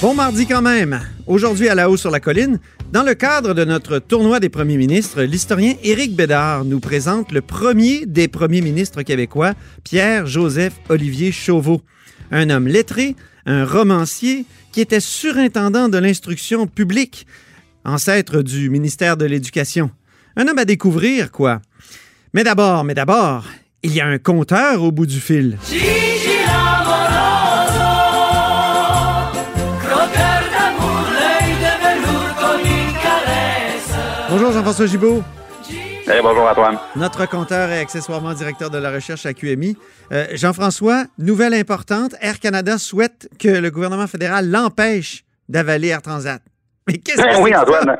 Bon mardi quand même. Aujourd'hui à la haut sur la colline, dans le cadre de notre tournoi des premiers ministres, l'historien Éric Bédard nous présente le premier des premiers ministres québécois, Pierre-Joseph Olivier Chauveau. Un homme lettré, un romancier qui était surintendant de l'instruction publique, ancêtre du ministère de l'Éducation. Un homme à découvrir, quoi. Mais d'abord, mais d'abord, il y a un compteur au bout du fil. Bonjour Jean-François Gibault. Hey, bonjour Antoine. Notre compteur et accessoirement directeur de la recherche à QMI. Euh, Jean-François, nouvelle importante, Air Canada souhaite que le gouvernement fédéral l'empêche d'avaler Air Transat. Mais qu'est-ce que oui, Antoine.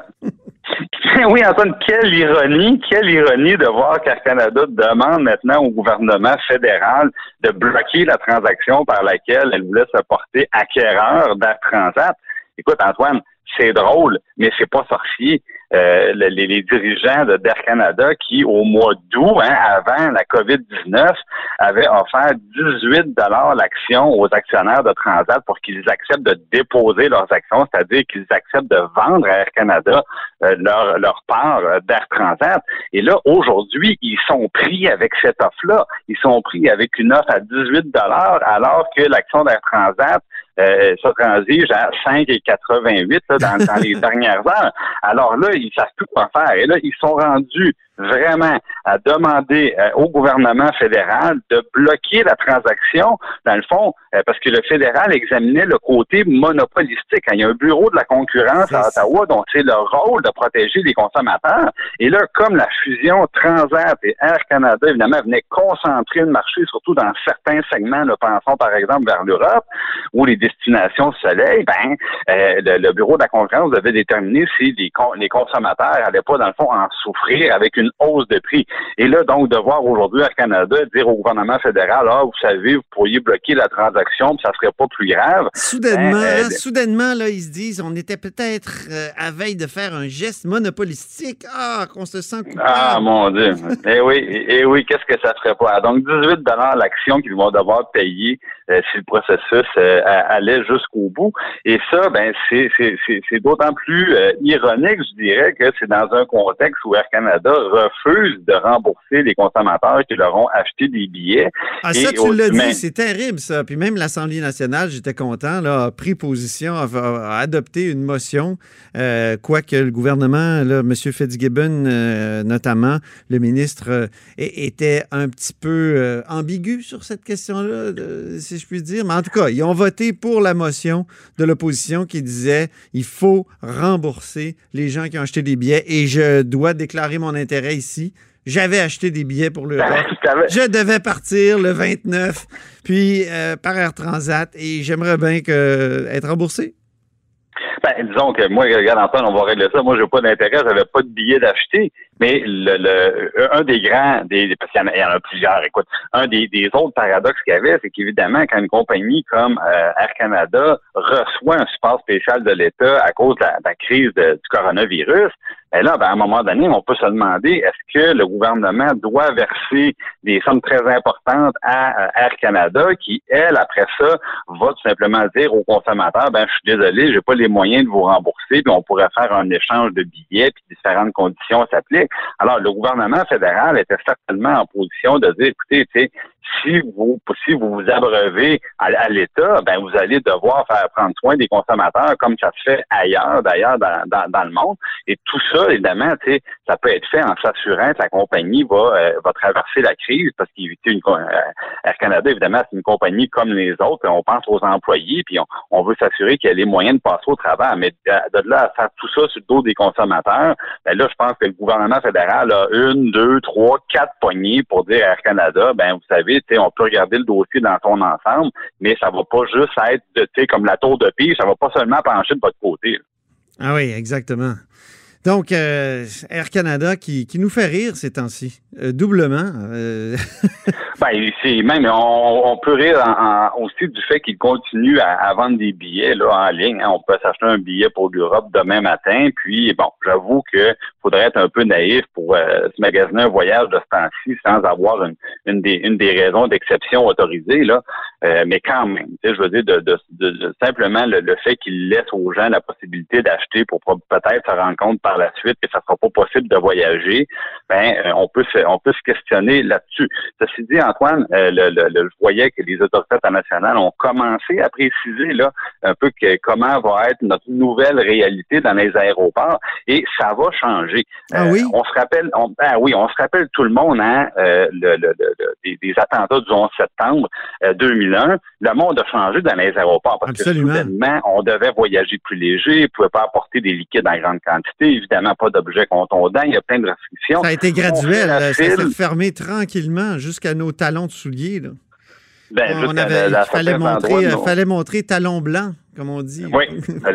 oui, Antoine, quelle ironie, quelle ironie de voir qu'Air Canada demande maintenant au gouvernement fédéral de bloquer la transaction par laquelle elle voulait se porter acquéreur d'Air Transat. Écoute, Antoine, c'est drôle, mais c'est pas sorcier. Euh, les, les dirigeants de d'Air Canada qui, au mois d'août, hein, avant la COVID-19, avaient offert 18 dollars l'action aux actionnaires de Transat pour qu'ils acceptent de déposer leurs actions, c'est-à-dire qu'ils acceptent de vendre à Air Canada euh, leur, leur part euh, d'Air Transat. Et là, aujourd'hui, ils sont pris avec cette offre-là. Ils sont pris avec une offre à 18 dollars alors que l'action d'Air Transat euh, ça transige à 5,88 là, dans, dans les dernières heures. Alors là, ils savent tout quoi faire. Et là, ils sont rendus vraiment à demander euh, au gouvernement fédéral de bloquer la transaction, dans le fond, euh, parce que le fédéral examinait le côté monopolistique. Il y a un bureau de la concurrence à Ottawa dont c'est le rôle de protéger les consommateurs. Et là, comme la fusion Transat et Air Canada, évidemment, venait concentrer le marché, surtout dans certains segments, là, pensons par exemple vers l'Europe, ou les destinations soleil, ben, euh, le, bureau de la concurrence devait déterminer si les, les consommateurs n'allaient pas, dans le fond, en souffrir avec une hausse de prix. Et là, donc, de voir aujourd'hui Air Canada dire au gouvernement fédéral, ah, vous savez, vous pourriez bloquer la transaction, puis ça serait pas plus grave. Soudainement, Ben, euh, soudainement, là, ils se disent, on était peut-être euh, à veille de faire un geste monopolistique. Ah, qu'on se sent coupable. Ah, mon Dieu. eh oui, eh oui, qu'est-ce que ça ferait pas? Donc, 18 l'action qu'ils vont devoir payer euh, si le processus allait jusqu'au bout. Et ça, ben, c'est, c'est, c'est, c'est d'autant plus ironique, je dirais, que c'est dans un contexte où Air Canada refuse de rembourser les consommateurs qui leur ont acheté des billets. Ah, ça, Et tu l'as dit, c'est terrible, ça. Puis même l'Assemblée nationale, j'étais content, là, a pris position, a, a adopté une motion, euh, quoique le gouvernement, là, M. Fitzgibbon, euh, notamment, le ministre, euh, était un petit peu euh, ambigu sur cette question-là, si je puis dire. Mais en tout cas, ils ont voté pour la motion de l'opposition qui disait il faut rembourser les gens qui ont acheté des billets et je dois déclarer mon intérêt ici. J'avais acheté des billets pour l'Europe. T'avais- Je devais partir le 29, puis euh, par Air Transat, et j'aimerais bien que, être remboursé. Ben, disons que moi, regarde Antoine, on va régler ça. Moi, j'ai pas d'intérêt, j'avais pas de billet d'acheter. Mais le, le, un des grands, des, parce qu'il y en a, plusieurs, écoute, un des, des autres paradoxes qu'il y avait, c'est qu'évidemment, quand une compagnie comme euh, Air Canada reçoit un support spécial de l'État à cause de la, crise du coronavirus, ben là, ben, à un moment donné, on peut se demander est-ce que le gouvernement doit verser des sommes très importantes à euh, Air Canada, qui, elle, après ça, va tout simplement dire aux consommateurs, ben, je suis désolé, j'ai pas les moyens de vous rembourser, puis on pourrait faire un échange de billets, puis différentes conditions s'appliquent. Alors, le gouvernement fédéral était certainement en position de dire, écoutez, si vous si vous vous abreuvez à, l'État, ben vous allez devoir faire prendre soin des consommateurs comme ça se fait ailleurs, d'ailleurs dans, dans, le monde. Et tout ça, évidemment, ça peut être fait en s'assurant que la compagnie va euh, va traverser la crise parce qu'éviter une euh, Air Canada, évidemment, c'est une compagnie comme les autres. On pense aux employés, puis on, veut s'assurer qu'il y a les moyens de passer au travail. Mais de, là à faire tout ça sur le dos des consommateurs, ben là, je pense que le gouvernement fédéral a une, deux, trois, quatre poignées pour dire à Air Canada, ben vous savez, on peut regarder le dossier dans son ensemble, mais ça va pas juste être comme la tour de pige, ça va pas seulement pencher de votre côté. Ah oui, exactement. Donc, euh, Air Canada qui, qui, nous fait rire ces temps-ci, euh, doublement. Euh. ben, c'est même, on, peut rire aussi du fait qu'ils continuent à, vendre des billets là en ligne. Hein. On peut s'acheter un billet pour l'Europe demain matin. Puis, bon, j'avoue que faudrait être un peu naïf pour se magasiner un voyage de ce temps-ci sans avoir une, une, des, une des raisons d'exception autorisées. Là. mais quand même, je veux dire, de, de, simplement le, fait qu'ils laissent aux gens la possibilité d'acheter pour peut-être se rendre compte par la suite que ça sera pas possible de voyager, ben euh, on peut se, on peut se questionner là-dessus. Ceci dit, Antoine, euh, le, le, je voyais que les autorités internationales ont commencé à préciser là un peu que, comment va être notre nouvelle réalité dans les aéroports et ça va changer. Ah oui? Euh, on se rappelle, on, ben oui, on se rappelle tout le monde hein, le, des, attentats du 11 septembre 2001. Le monde a changé dans les aéroports parce que soudainement, on devait voyager plus léger, on pouvait pas apporter des liquides en grande quantité évidemment pas d'objets contondants. Il y a plein de restrictions. Ça a été graduel. Ça s'est fermé tranquillement jusqu'à nos talons de souliers. Là. Ben, on avait, il fallait montrer, euh, fallait montrer talon blanc comme on dit. Oui,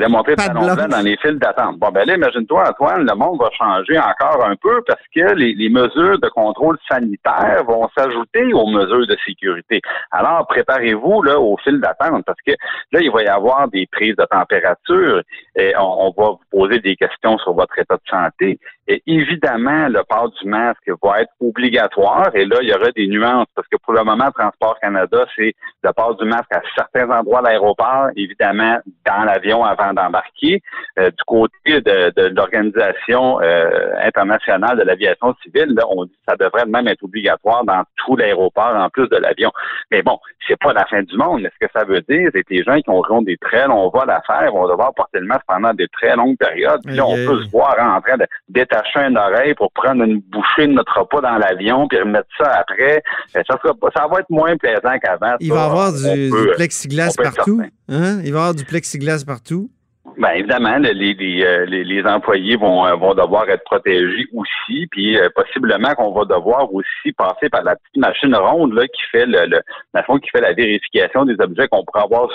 montré talon blanc dans les files d'attente. Bon, ben là, imagine-toi, Antoine, le monde va changer encore un peu parce que les, mesures de contrôle sanitaire vont s'ajouter aux mesures de sécurité. Alors, préparez-vous là au fil d'attente parce que là, il va y avoir des prises de température et on, va vous poser des questions sur votre état de santé. Et évidemment, le port du masque va être obligatoire et là, il y aura des nuances parce que pour le moment, Transport Canada, c'est le port du masque à certains endroits de l'aéroport, évidemment dans l'avion avant d'embarquer. Euh, du côté de, l'Organisation euh, internationale de l'aviation civile, là, on dit que ça devrait même être obligatoire dans tout l'aéroport en plus de l'avion. Mais bon, c'est pas la fin du monde. Mais ce que ça veut dire, c'est que les gens qui auront des très longs vols à faire vont devoir porter le masque pendant des très longues périodes. Puis là, on peut se voir en train de détacher une oreille pour prendre une bouchée de notre repas dans l'avion puis remettre ça après. Euh, ça, sera, ça va être moins plaisant qu'avant. Il va y avoir du, plexiglas partout. Hein? Il va y avoir du plexiglas partout? Bien, évidemment, les, euh, les, les, employés vont, euh, vont devoir être protégés aussi, puis euh, possiblement qu'on va devoir aussi passer par la petite machine ronde là, qui fait le, le qui fait la vérification des objets qu'on pourrait avoir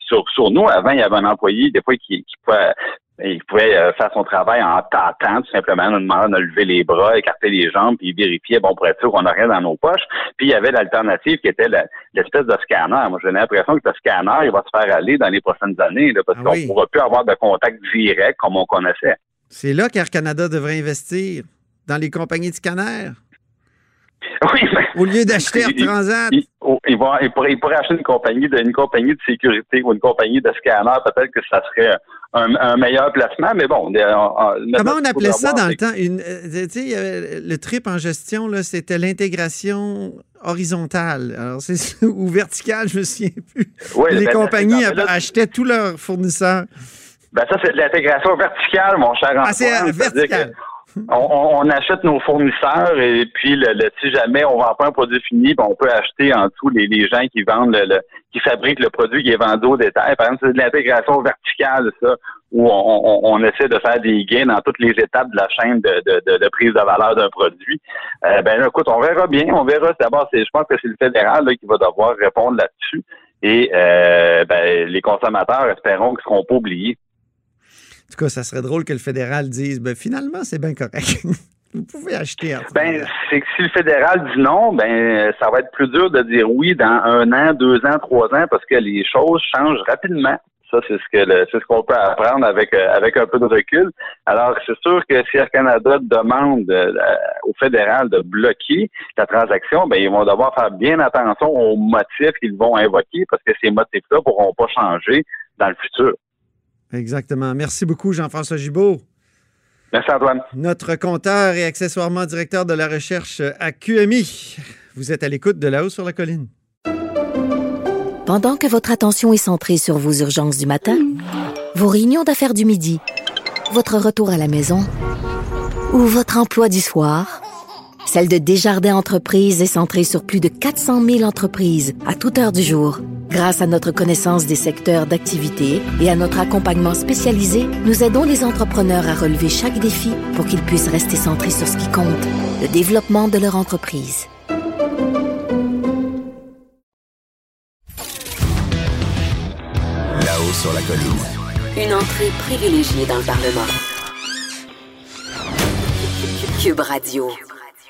sur, sur, nous. Avant, il y avait un employé, des fois, qui, qui pouvait il pouvait euh, faire son travail en tâtant, tout simplement, nous demandant de lever les bras, écarter les jambes, puis vérifier, bon, pour être sûr qu'on n'a rien dans nos poches. Puis il y avait l'alternative qui était l'espèce de scanner. Moi, j'ai l'impression que le scanner, il va se faire aller dans les prochaines années, là, parce ah qu'on ne pourra plus avoir de contact direct comme on connaissait. C'est là qu'Air Canada devrait investir, dans les compagnies de scanners. Oui, Au lieu d'acheter Air Transat. Il, va, il, pourrait, il, pourrait, acheter une compagnie, de, une compagnie de sécurité ou une compagnie de scanner. Peut-être que ça serait un, meilleur placement, mais bon. Comment on appelait ça dans le temps? Une, euh, le trip en gestion, c'était l'intégration horizontale. Alors, c'est ou verticale, je me souviens plus. Les ben, compagnies achetaient tous leurs fournisseurs. Ben ça, c'est de l'intégration verticale, mon cher Antoine. Ah, c'est vertical on, achète nos fournisseurs et puis le, si jamais on vend pas un produit fini, ben, on peut acheter en dessous les, gens qui vendent le, qui fabriquent le produit qui est vendu au détail. Par exemple, c'est de l'intégration verticale, ça, où on, essaie de faire des gains dans toutes les étapes de la chaîne de, de, prise de valeur d'un produit. Euh, ben écoute, on verra bien, on verra. D'abord, je pense que c'est le fédéral qui va devoir répondre là-dessus. Et euh, ben, les consommateurs, espérons qu'ils ne seront pas oubliés. En tout cas, ça serait drôle que le fédéral dise ben, finalement, c'est bien correct. Vous pouvez acheter. Ben, c'est que si le fédéral dit non, ben, ça va être plus dur de dire oui dans un an, deux ans, trois ans, parce que les choses changent rapidement. Ça, c'est ce que c'est ce qu'on peut apprendre avec euh, avec un peu de recul. Alors, c'est sûr que si Air Canada demande euh, au fédéral de bloquer la transaction, ben ils vont devoir faire bien attention aux motifs qu'ils vont invoquer, parce que ces motifs-là pourront pas changer dans le futur. Exactement. Merci beaucoup, Jean-François Gibault. Merci, Antoine. Notre compteur et accessoirement directeur de la recherche à QMI. Vous êtes à l'écoute de là-haut sur la colline. Pendant que votre attention est centrée sur vos urgences du matin, vos réunions d'affaires du midi, votre retour à la maison ou votre emploi du soir, celle de Desjardins Entreprises est centrée sur plus de 400 000 entreprises à toute heure du jour. Grâce à notre connaissance des secteurs d'activité et à notre accompagnement spécialisé, nous aidons les entrepreneurs à relever chaque défi pour qu'ils puissent rester centrés sur ce qui compte, le développement de leur entreprise. Là-haut sur la colline. Une entrée privilégiée dans le Parlement. Cube Radio.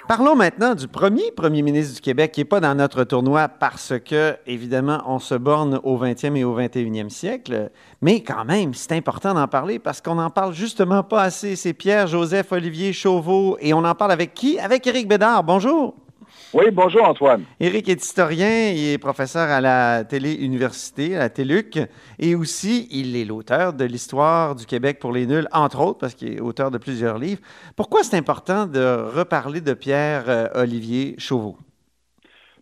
Parlons maintenant du premier premier ministre du Québec qui n'est pas dans notre tournoi parce que, évidemment, on se borne au 20e et au 21e siècle. Mais quand même, c'est important d'en parler parce qu'on n'en parle justement pas assez. C'est Pierre-Joseph Olivier Chauveau et on en parle avec qui? Avec Éric Bédard. Bonjour. Oui, bonjour Antoine. Éric est historien, il est professeur à la Télé-Université, à la TELUC, et aussi il est l'auteur de l'histoire du Québec pour les nuls, entre autres, parce qu'il est auteur de plusieurs livres. Pourquoi c'est important de reparler de Pierre-Olivier Chauveau?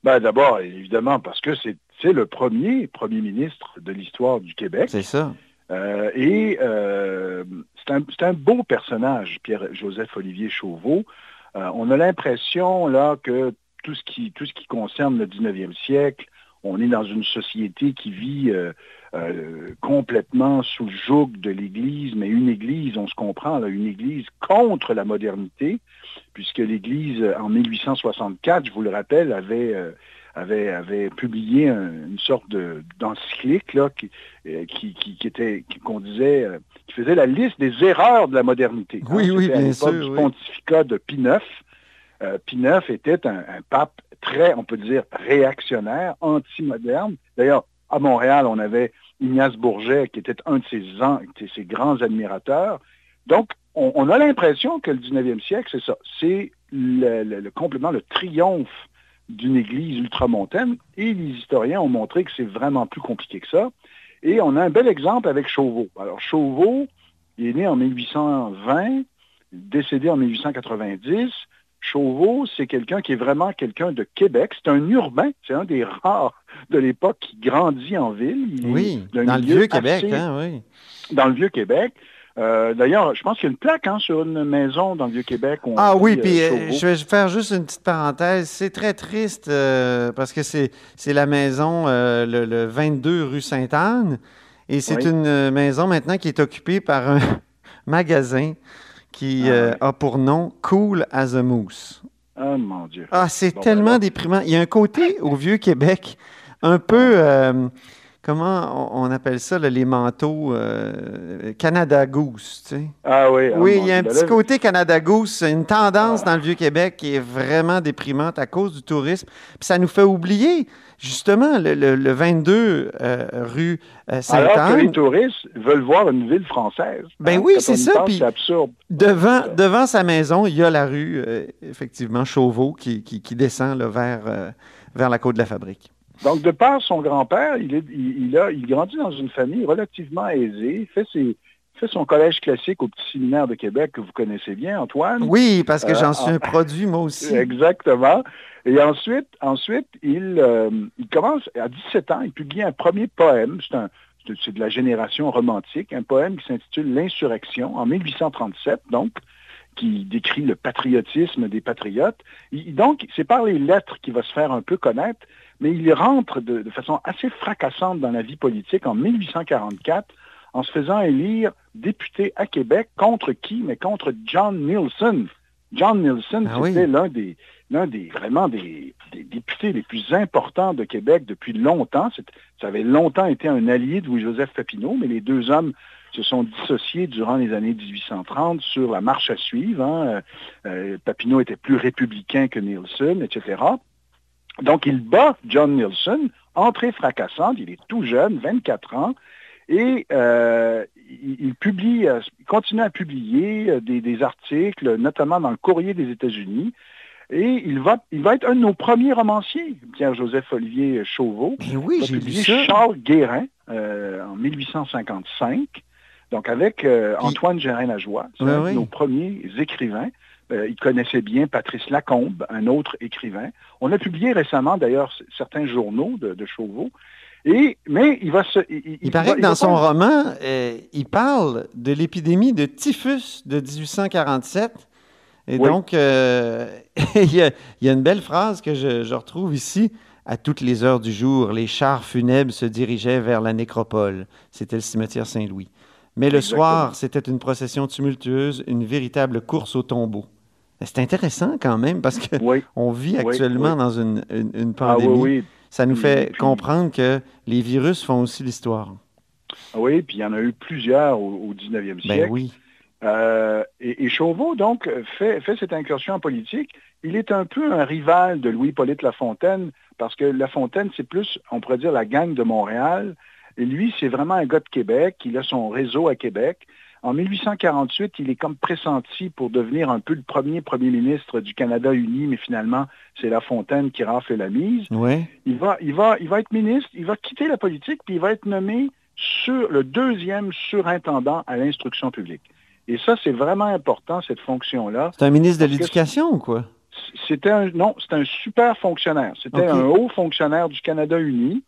Ben, D'abord, évidemment, parce que c'est le premier premier ministre de l'histoire du Québec. C'est ça. Euh, et euh, c'est un, un, beau personnage, Pierre-Joseph Olivier Chauveau. Euh, on a l'impression là que tout ce qui, tout ce qui concerne le 19e siècle, on est dans une société qui vit euh, euh, complètement sous le joug de l'Église, mais une Église, on se comprend, là, une Église contre la modernité, puisque l'Église, en 1864, je vous le rappelle, avait, euh, avait, avait publié un, une sorte d'encyclique qui, euh, qui, qui, qui, était, qu'on disait, euh, qui faisait la liste des erreurs de la modernité. Oui, hein, oui, bien à sûr. du oui. pontificat de Pie IX. Euh, Pie IX était un, pape très, on peut dire, réactionnaire, anti-moderne. D'ailleurs, à Montréal, on avait Ignace Bourget, qui était un de ses, ses grands admirateurs. Donc, on, a l'impression que le 19e siècle, c'est ça. C'est le, le, le, complètement le triomphe d'une église ultramontaine. Et les historiens ont montré que c'est vraiment plus compliqué que ça. Et on a un bel exemple avec Chauveau. Alors, Chauveau, il est né en 1820, décédé en 1890. Chauveau, c'est quelqu'un qui est vraiment quelqu'un de Québec. C'est un urbain. C'est un des rares de l'époque qui grandit en ville. Il oui, dans le vieux Québec, assez, hein, oui. Dans le vieux Québec. Euh, D'ailleurs, je pense qu'il y a une plaque hein, sur une maison dans le Vieux-Québec. Ah oui, puis euh, je vais faire juste une petite parenthèse. C'est très triste euh, parce que c'est la maison, euh, le, le, 22 rue Sainte-Anne, et c'est oui. une maison maintenant qui est occupée par un magasin qui ah, oui. a pour nom Cool as a Moose. Ah mon Dieu. Ah, c'est bon, tellement déprimant. Il y a un côté au Vieux-Québec un peu comment on appelle ça, là, les manteaux euh, Canada Goose, tu sais? Ah oui. Oui, il y a un petit côté Canada Goose, une tendance ah. dans le Vieux-Québec qui est vraiment déprimante à cause du tourisme. Puis ça nous fait oublier, justement, le, le, le 22 euh, rue euh, Sainte-Anne. Alors que les touristes veulent voir une ville française. Ben hein? oui, c'est ça. C'est absurde. Devant, devant sa maison, il y a la rue, euh, effectivement, Chauveau, qui, qui, qui descend là, vers, vers la côte de la fabrique. Donc, de par son grand-père, il, est, il, il, a, il grandit dans une famille relativement aisée, fait, ses, fait son collège classique au petit séminaire de Québec que vous connaissez bien, Antoine. Oui, parce que j'en euh, suis un produit, moi aussi. Exactement. Et ensuite, ensuite il, euh, il commence, à 17 ans, il publie un premier poème, c'est de la génération romantique, un poème qui s'intitule L'insurrection, en 1837, donc, qui décrit le patriotisme des patriotes. Il, donc, c'est par les lettres qu'il va se faire un peu connaître, mais il rentre de, de, façon assez fracassante dans la vie politique en 1844 en se faisant élire député à Québec contre qui? Mais contre John Nielsen. John Nielsen, ah c'était oui. l'un des, l'un des vraiment des, des, députés les plus importants de Québec depuis longtemps. Ça avait longtemps été un allié de Louis-Joseph Papineau, mais les deux hommes se sont dissociés durant les années 1830 sur la marche à suivre. Hein. Euh, Papineau était plus républicain que Nielsen, etc. Donc, il bat John Nielsen, entrée fracassante, il est tout jeune, 24 ans, et euh, il, publie, euh, il continue à publier euh, des, des, articles, notamment dans le Courrier des États-Unis, et il va, il va être un de nos premiers romanciers, Pierre-Joseph Olivier Chauveau. Et oui, j'ai lu ça. Charles Guérin, en 1855, donc avec Antoine Gérin-Lajoie, c'est oui, un oui. de nos premiers écrivains. Euh, il connaissait bien Patrice Lacombe, un autre écrivain. On a publié récemment, d'ailleurs, certains journaux de, Chauveau. Et, mais il va se... Il, paraît que dans son roman, euh, il parle de l'épidémie de typhus de 1847. Et donc, euh, il, y a, une belle phrase que je, retrouve ici. À toutes les heures du jour, les chars funèbres se dirigeaient vers la nécropole. C'était le cimetière Saint-Louis. Mais le soir, c'était une procession tumultueuse, une véritable course au tombeau. C'est intéressant quand même parce qu'on vit actuellement dans une, une, ah pandémie. Ça nous fait comprendre que les virus font aussi l'histoire. Ah oui, puis il y en a eu plusieurs au, 19e ben siècle. oui. Euh, et, Chauveau, donc, fait, fait cette incursion en politique. Il est un peu un rival de Louis-Polyte Lafontaine, parce que Lafontaine, c'est plus, on pourrait dire, la gang de Montréal. Et lui, c'est vraiment un gars de Québec. Il a son réseau à Québec. En 1848, il est comme pressenti pour devenir un peu le premier premier ministre du Canada uni, mais finalement, c'est La Fontaine qui rafle la mise. Il, va, il, va, il va être ministre, il va quitter la politique, puis il va être nommé sur le deuxième surintendant à l'instruction publique. Et ça, c'est vraiment important, cette fonction-là. C'est un ministre de l'Éducation ou quoi? C'était un, non, c'est un super fonctionnaire. C'était un haut fonctionnaire du Canada uni,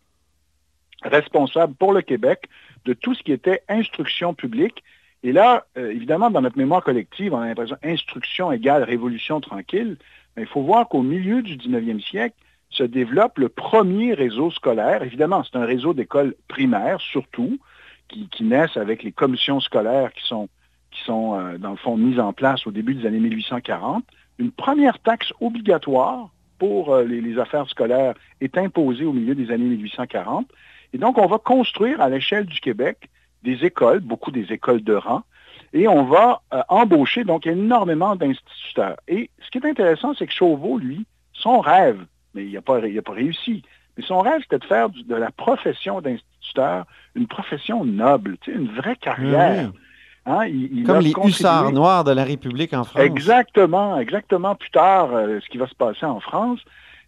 responsable pour le Québec de tout ce qui était instruction publique et là, euh, évidemment, dans notre mémoire collective, on a l'impression instruction égale révolution tranquille. Mais il faut voir qu'au milieu du 19e siècle, se développe le premier réseau scolaire. Évidemment, c'est un réseau d'écoles primaires, surtout, qui, naissent avec les commissions scolaires qui sont, qui sont euh, dans le fond, mises en place au début des années 1840. Une première taxe obligatoire pour euh, les, les, affaires scolaires est imposée au milieu des années 1840. Et donc, on va construire à l'échelle du Québec des écoles, beaucoup des écoles de rang, et on va euh, embaucher donc énormément d'instituteurs. Et ce qui est intéressant, c'est que Chauveau, lui, son rêve, mais il n'a pas, pas réussi, mais son rêve, c'était de faire de la profession d'instituteur une profession noble, une vraie carrière. Hein, Comme les hussards noirs de la République en France. Exactement, exactement. Plus tard, euh, ce qui va se passer en France.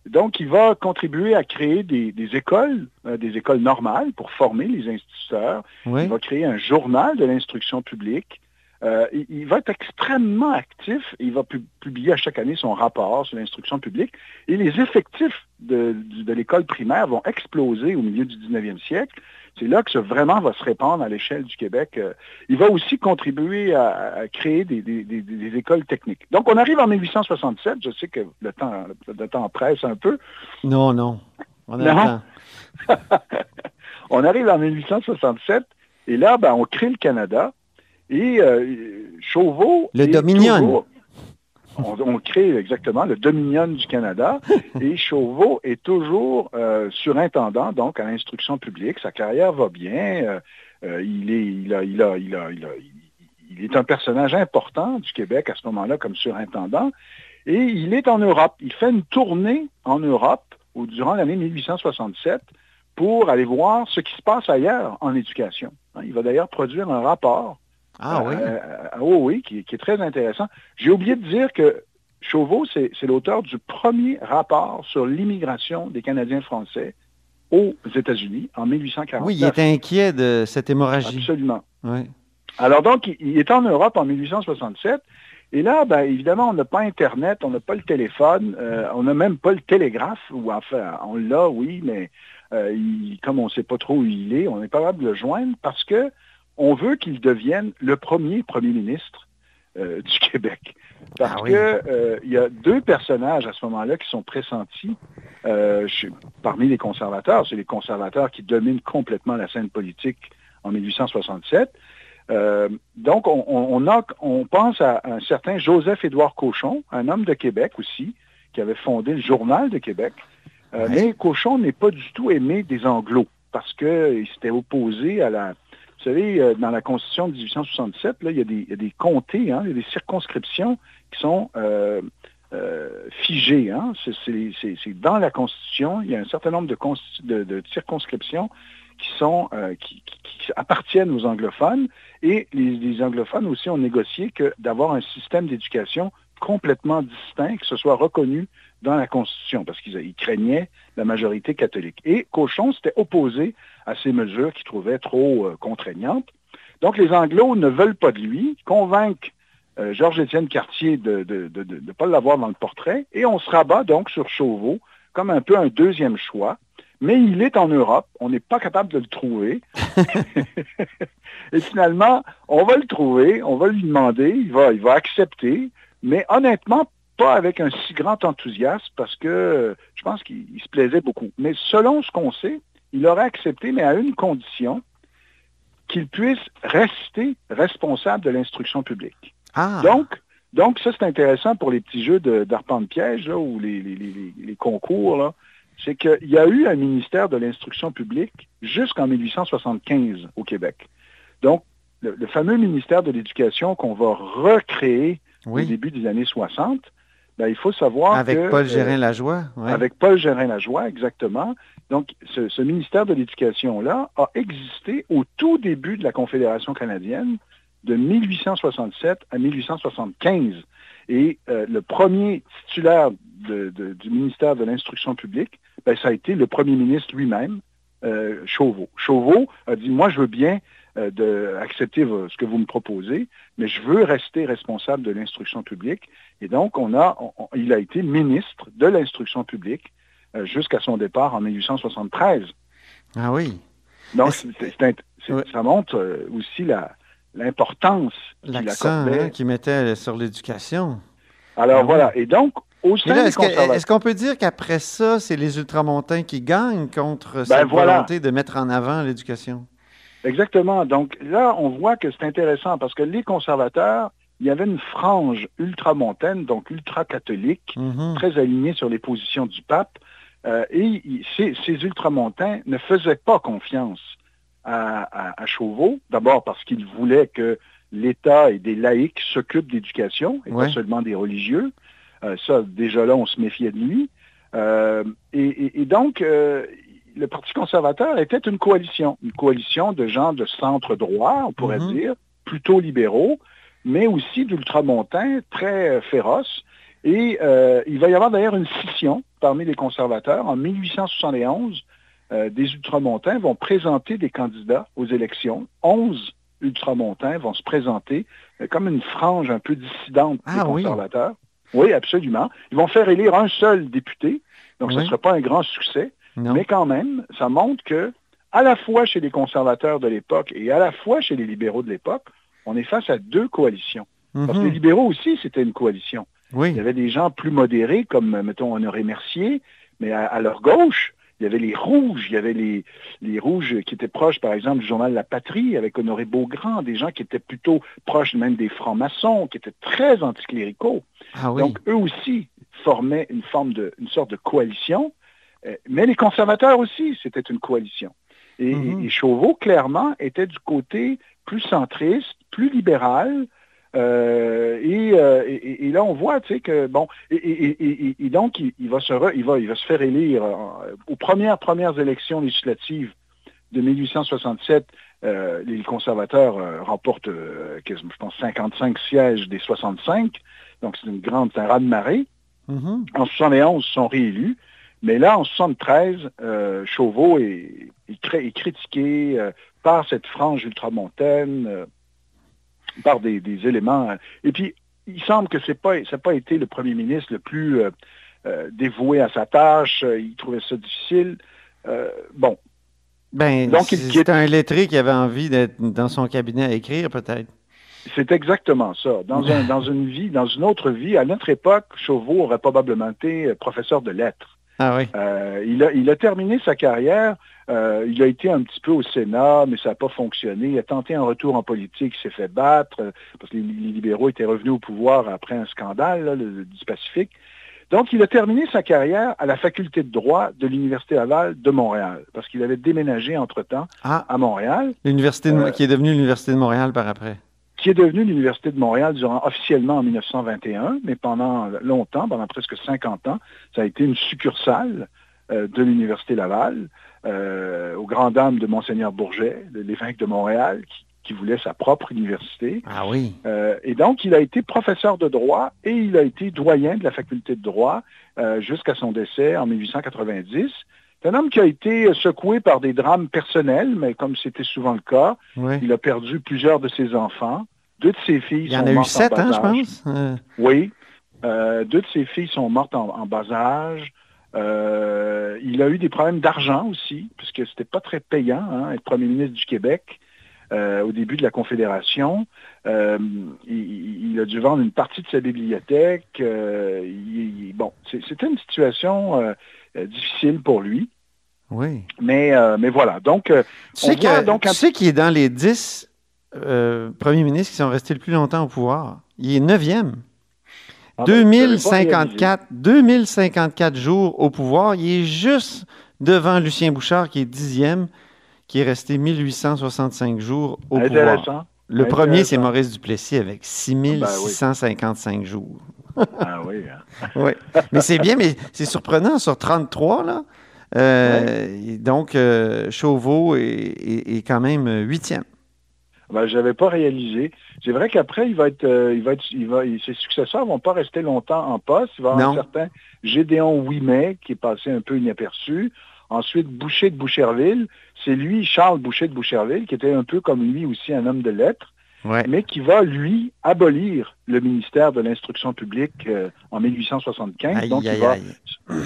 Donc, il va contribuer à créer des, écoles, euh, des écoles normales pour former les instituteurs. Il va créer un journal de l'instruction publique. Euh, il, va être extrêmement actif. Il va publier à chaque année son rapport sur l'instruction publique. Et les effectifs de, de l'école primaire vont exploser au milieu du 19e siècle. C'est là que ça vraiment va se répandre à l'échelle du Québec. Euh, il va aussi contribuer à, créer des, écoles techniques. Donc, on arrive en 1867. Je sais que le temps, le temps presse un peu. Non, non. On, on arrive en 1867 et là, ben, on crée le Canada et euh, Chauveau... Le Dominion on, crée exactement le Dominion du Canada et Chauveau est toujours euh, surintendant donc à l'instruction publique. Sa carrière va bien. Euh, il, est, il, a, il, a, il, a, il, est un personnage important du Québec à ce moment-là comme surintendant. Et il est en Europe. Il fait une tournée en Europe durant l'année 1867 pour aller voir ce qui se passe ailleurs en éducation. Il va d'ailleurs produire un rapport ah oui? Oh oui, qui, est très intéressant. J'ai oublié de dire que Chauveau, c'est l'auteur du premier rapport sur l'immigration des Canadiens français aux États-Unis en 1849. Oui, il était inquiet de cette hémorragie. Absolument. Alors donc, il, est en Europe en 1867. Et là, ben, évidemment, on n'a pas Internet, on n'a pas le téléphone, euh, on n'a même pas le télégraphe, ou enfin, on l'a, oui, mais comme on ne sait pas trop où il est, on n'est pas capable de le joindre parce que on veut qu'il devienne le premier premier ministre euh, du Québec. Parce ah qu'il euh, y a deux personnages à ce moment-là qui sont pressentis euh, parmi les conservateurs. C'est les conservateurs qui dominent complètement la scène politique en 1867. donc, on, a, on pense à un certain Joseph-Édouard Cochon, un homme de Québec aussi, qui avait fondé le Journal de Québec. Mais Cochon n'est pas du tout aimé des Anglos parce qu'il s'était opposé à la, vous savez, euh, dans la Constitution de 1867, là, il, y a des, comtés, hein, il y a des circonscriptions qui sont euh, euh, figées. Hein. C'est dans la Constitution, il y a un certain nombre de, circonscriptions qui, sont, qui, appartiennent aux anglophones et les, anglophones aussi ont négocié que d'avoir un système d'éducation complètement distinct, que ce soit reconnu dans la Constitution, parce qu'ils craignaient la majorité catholique. Et Cochon s'était opposé à ces mesures qu'il trouvait trop euh, contraignantes. Donc les Anglos ne veulent pas de lui, convainquent euh, Georges-Étienne Cartier de ne pas l'avoir dans le portrait, et on se rabat donc sur Chauveau comme un peu un deuxième choix. Mais il est en Europe, on n'est pas capable de le trouver. et finalement, on va le trouver, on va lui demander, il va, il va accepter, mais honnêtement, pas avec un si grand enthousiasme parce que je pense qu'il se plaisait beaucoup. Mais selon ce qu'on sait, il aurait accepté, mais à une condition, qu'il puisse rester responsable de l'instruction publique. Ah. Donc, donc, ça, c'est intéressant pour les petits jeux d'arpent de, piège ou les, les, concours. C'est qu'il y a eu un ministère de l'instruction publique jusqu'en 1875 au Québec. Donc, le, fameux ministère de l'Éducation qu'on va recréer au début des années 60, ben, il faut savoir avec Paul euh, Gérin-Lajoie. Avec Paul Gérin-Lajoie, exactement. Donc, ce, ce ministère de l'Éducation-là a existé au tout début de la Confédération canadienne de 1867 à 1875. Et euh, le premier titulaire du ministère de l'Instruction publique, ben, ça a été le premier ministre lui-même, euh, Chauveau. Chauveau a dit, moi, je veux bien euh, accepter ce que vous me proposez, mais je veux rester responsable de l'instruction publique. Et donc, on a, il a été ministre de l'instruction publique jusqu'à son départ en 1873. Ah oui. Donc, ça montre aussi la, l'importance L'accent hein, qu'il mettait sur l'éducation. Alors ah voilà, et donc, au sein Est-ce qu'on peut dire qu'après ça, c'est les ultramontains qui gagnent contre ben cette volonté de mettre en avant l'éducation? Exactement. Donc là, on voit que c'est intéressant parce que les conservateurs, il y avait une frange ultramontaine, donc ultra-catholique, mm-hmm. très alignée sur les positions du pape. Euh, et ces, ces ultramontains ne faisaient pas confiance à, Chauveau, d'abord parce qu'il voulait que l'État et des laïcs s'occupent d'éducation, et pas seulement des religieux. Euh, ça, déjà là, on se méfiait de lui. Euh, et, donc, le Parti conservateur était une coalition, une coalition de gens de centre droit, on pourrait mm-hmm. dire, plutôt libéraux, mais aussi d'ultramontains très féroces. Et il va y avoir d'ailleurs une scission parmi les conservateurs en 1871 euh, des ultramontains vont présenter des candidats aux élections. 11 ultramontains vont se présenter euh, comme une frange un peu dissidente des ah conservateurs. Oui. absolument. Ils vont faire élire un seul député, donc ce ne sera pas un grand succès, mais quand même, ça montre que à la fois chez les conservateurs de l'époque et à la fois chez les libéraux de l'époque, on est face à deux coalitions. Parce que les mhm. libéraux aussi, c'était une coalition. Il y avait des gens plus modérés, comme, mettons, Honoré Mercier, mais à leur gauche, il y avait les rouges, il y avait les, les rouges qui étaient proches, par exemple, du journal La Patrie, avec Honoré Beaugrand, des gens qui étaient plutôt proches même des francs-maçons, qui étaient très anticléricaux. Ah Donc, eux aussi formaient une forme de, une sorte de coalition. Euh, mais les conservateurs aussi, c'était une coalition. Et, mm-hmm. et, Chauveau, clairement, était du côté plus centriste, plus libéral, euh, euh, et, là, on voit, tu sais, que bon, et, donc il, va se il va il va se faire élire euh, aux premières premières élections législatives de 1867. les conservateurs remportent, je pense, 55 sièges des 65. Donc c'est une grande, c'est un raz de marée. Mm-hmm. En 71, ils sont réélus. Mais là, en 73, Chauveau est, est critiqué par cette frange ultramontaine par des, éléments. Euh, et puis, il semble que ce n'est pas, pas été le premier ministre le plus euh, euh, dévoué à sa tâche. Il trouvait ça difficile. bon. Ben, Donc, c'est un lettré qui avait envie d'être dans son cabinet à écrire, peut-être. C'est exactement ça. Dans, dans une vie, dans une autre vie, à notre époque, Chauveau aurait probablement été professeur de lettres. Ah oui. Euh, il, a, il a terminé sa carrière. Euh, il a été un petit peu au Sénat, mais ça n'a pas fonctionné. Il a tenté un retour en politique, il s'est fait battre, euh, parce que les, libéraux étaient revenus au pouvoir après un scandale du Pacifique. Donc, il a terminé sa carrière à la faculté de droit de l'Université Laval de Montréal, parce qu'il avait déménagé entre-temps ah. à Montréal. L'université qui est devenue l'Université de Montréal par après qui est devenue l'Université de Montréal durant officiellement en 1921, mais pendant longtemps, pendant presque 50 ans, ça a été une succursale euh, de l'Université Laval, euh, aux grandes dames de Monseigneur Bourget, l'évêque de Montréal, qui, voulait sa propre université. Ah oui. Euh, et donc, il a été professeur de droit et il a été doyen de la faculté de droit jusqu'à son décès en 1890. C'est un homme qui a été secoué par des drames personnels, mais comme c'était souvent le cas, il a perdu plusieurs de ses enfants. Deux de ses filles Il y sont en a eu sept, hein, je pense. Euh, Oui. Euh, deux de ses filles sont mortes en, en bas âge. Euh, il a eu des problèmes d'argent aussi, puisque c'était pas très payant, hein, être premier ministre du Québec au début de la Confédération. Il, il a dû vendre une partie de sa bibliothèque. Il- bon, c'était une situation difficile pour lui. oui. Mais, mais voilà. Donc, Tu on sais, voit que, donc tu un- sais qu'il est dans les 10 euh, premiers ministres qui sont restés le plus longtemps au pouvoir. Il est neuvième. Ah ben, vous avez pas 2054, 2054 jours au pouvoir. Il est juste devant Lucien Bouchard, qui est dixième, qui est resté 1865 jours au pouvoir. Intéressant. Le premier, c'est. Maurice Duplessis avec 6655 jours. Ah oui. hein. Oui. Mais c'est bien, mais c'est surprenant sur 33, là. Euh, Donc, euh, Chauveau est, est- est quand même huitième. Ben, je n'avais pas réalisé. C'est vrai qu'après, il va être, euh, il va être, il va, ses successeurs vont pas rester longtemps en poste. Il va y avoir Non. un certain Gédéon Ouimet qui est passé un peu inaperçu. Ensuite, Boucher de Boucherville. C'est lui, Charles Boucher de Boucherville, qui était un peu comme lui aussi un homme de lettres, Ouais. mais qui va, lui, abolir le ministère de l'Instruction publique euh, en 1875. Aïe, Donc, il va aïe.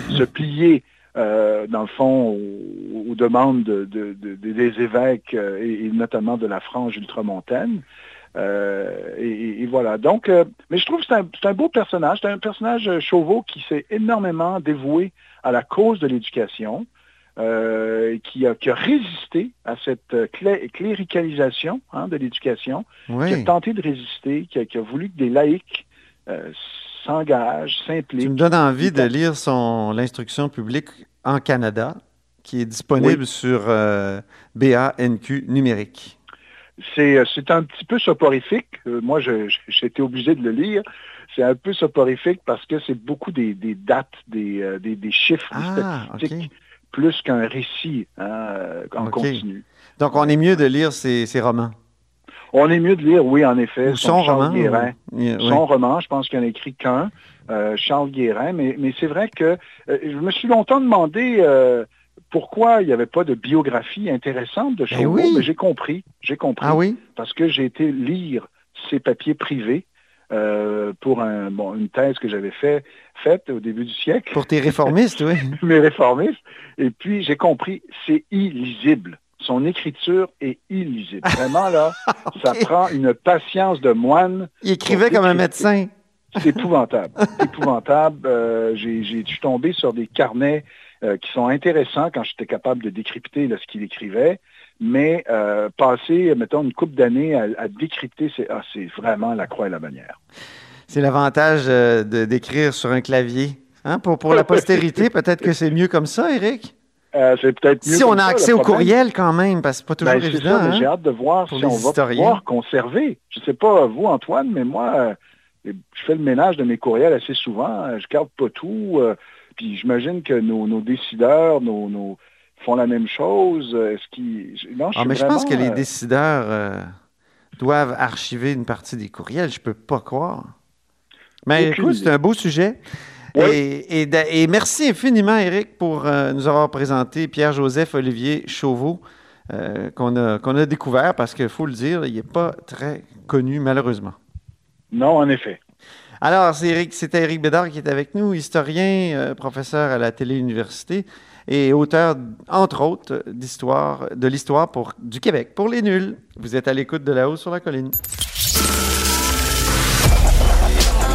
se plier, euh, dans le fond, aux, aux demandes de- de- de- des évêques euh, et, et notamment de la frange ultramontaine. Euh, et, voilà. Donc, euh, mais je trouve que c'est un, beau personnage. C'est un personnage Chauveau qui s'est énormément dévoué à la cause de l'éducation, euh, qui, a, qui a résisté à cette clé- cléricalisation hein, de l'éducation, qui a tenté de résister, qui a, qui a voulu que des laïcs euh, s'engagent, Tu me donnes envie de lire son l'instruction publique en Canada, qui est disponible Oui. sur euh, BANQ numérique. C'est, euh, c'est un petit peu soporifique. Euh, moi, j'ai été obligé de le lire. C'est un peu soporifique parce que c'est beaucoup des, des dates, des, des, des chiffres, Ah, statistiques, plus qu'un récit hein, en continu. Donc, on est mieux de lire ses, ses romans. On est mieux de lire, oui, en effet, son Charles roman. Guérin. Oui. Son roman, je pense qu'il n'en a écrit qu'un, euh, Charles Guérin, mais, mais c'est vrai que euh, je me suis longtemps demandé euh, pourquoi il n'y avait pas de biographie intéressante de Chauveau, oui. mais j'ai compris, j'ai compris. Ah oui? parce que j'ai été lire ses papiers privés euh, pour un, bon, une thèse que j'avais fait, faite au début du siècle, Pour tes réformistes, oui. mes réformistes, et puis j'ai compris, c'est illisible. Son écriture est illisible. Vraiment, là, ça Ok. prend une patience de moine. Il écrivait comme un médecin. C'est épouvantable. Épouvantable. Euh, j'ai, j'ai- je suis tombé sur des carnets euh, qui sont intéressants quand j'étais capable de décrypter là, ce qu'il écrivait, mais euh, passer, mettons, une couple d'années à, à décrypter, c'est, ah, c'est vraiment la croix et la bannière. C'est l'avantage de- d'écrire sur un clavier. Hein, pour, pour la postérité, peut-être que c'est mieux comme ça, Eric. Euh, c'est peut-être mieux Si on a ça, accès au courriel quand même, parce que c'est pas toujours Ben, évident. mais hein. j'ai hâte de voir pour si on va pouvoir conserver. Je ne sais pas vous, Antoine, mais moi, euh, je fais le ménage de mes courriels assez souvent. Euh, Je garde pas tout. puis j'imagine que nos, nos décideurs nos, nos- font la même chose. Est-ce qu'ils... Non, je Ah, mais je pense que les décideurs euh, doivent archiver une partie des courriels. Je peux pas croire. Mais écoute, c'est un beau sujet. Oui. Et, et da- et merci infiniment, Eric, pour euh, nous avoir présenté Pierre-Joseph Olivier Chauveau, euh, qu'on a, découvert parce qu'il faut le dire, il n'est pas très connu, malheureusement. Non, en effet. Alors, c'est Eric, c'était Eric Bédard qui est avec nous, historien, euh, professeur à la télé-université et auteur, entre autres, d'histoire, de l'histoire du Québec pour les nuls. Vous êtes à l'écoute de La Haut sur la colline.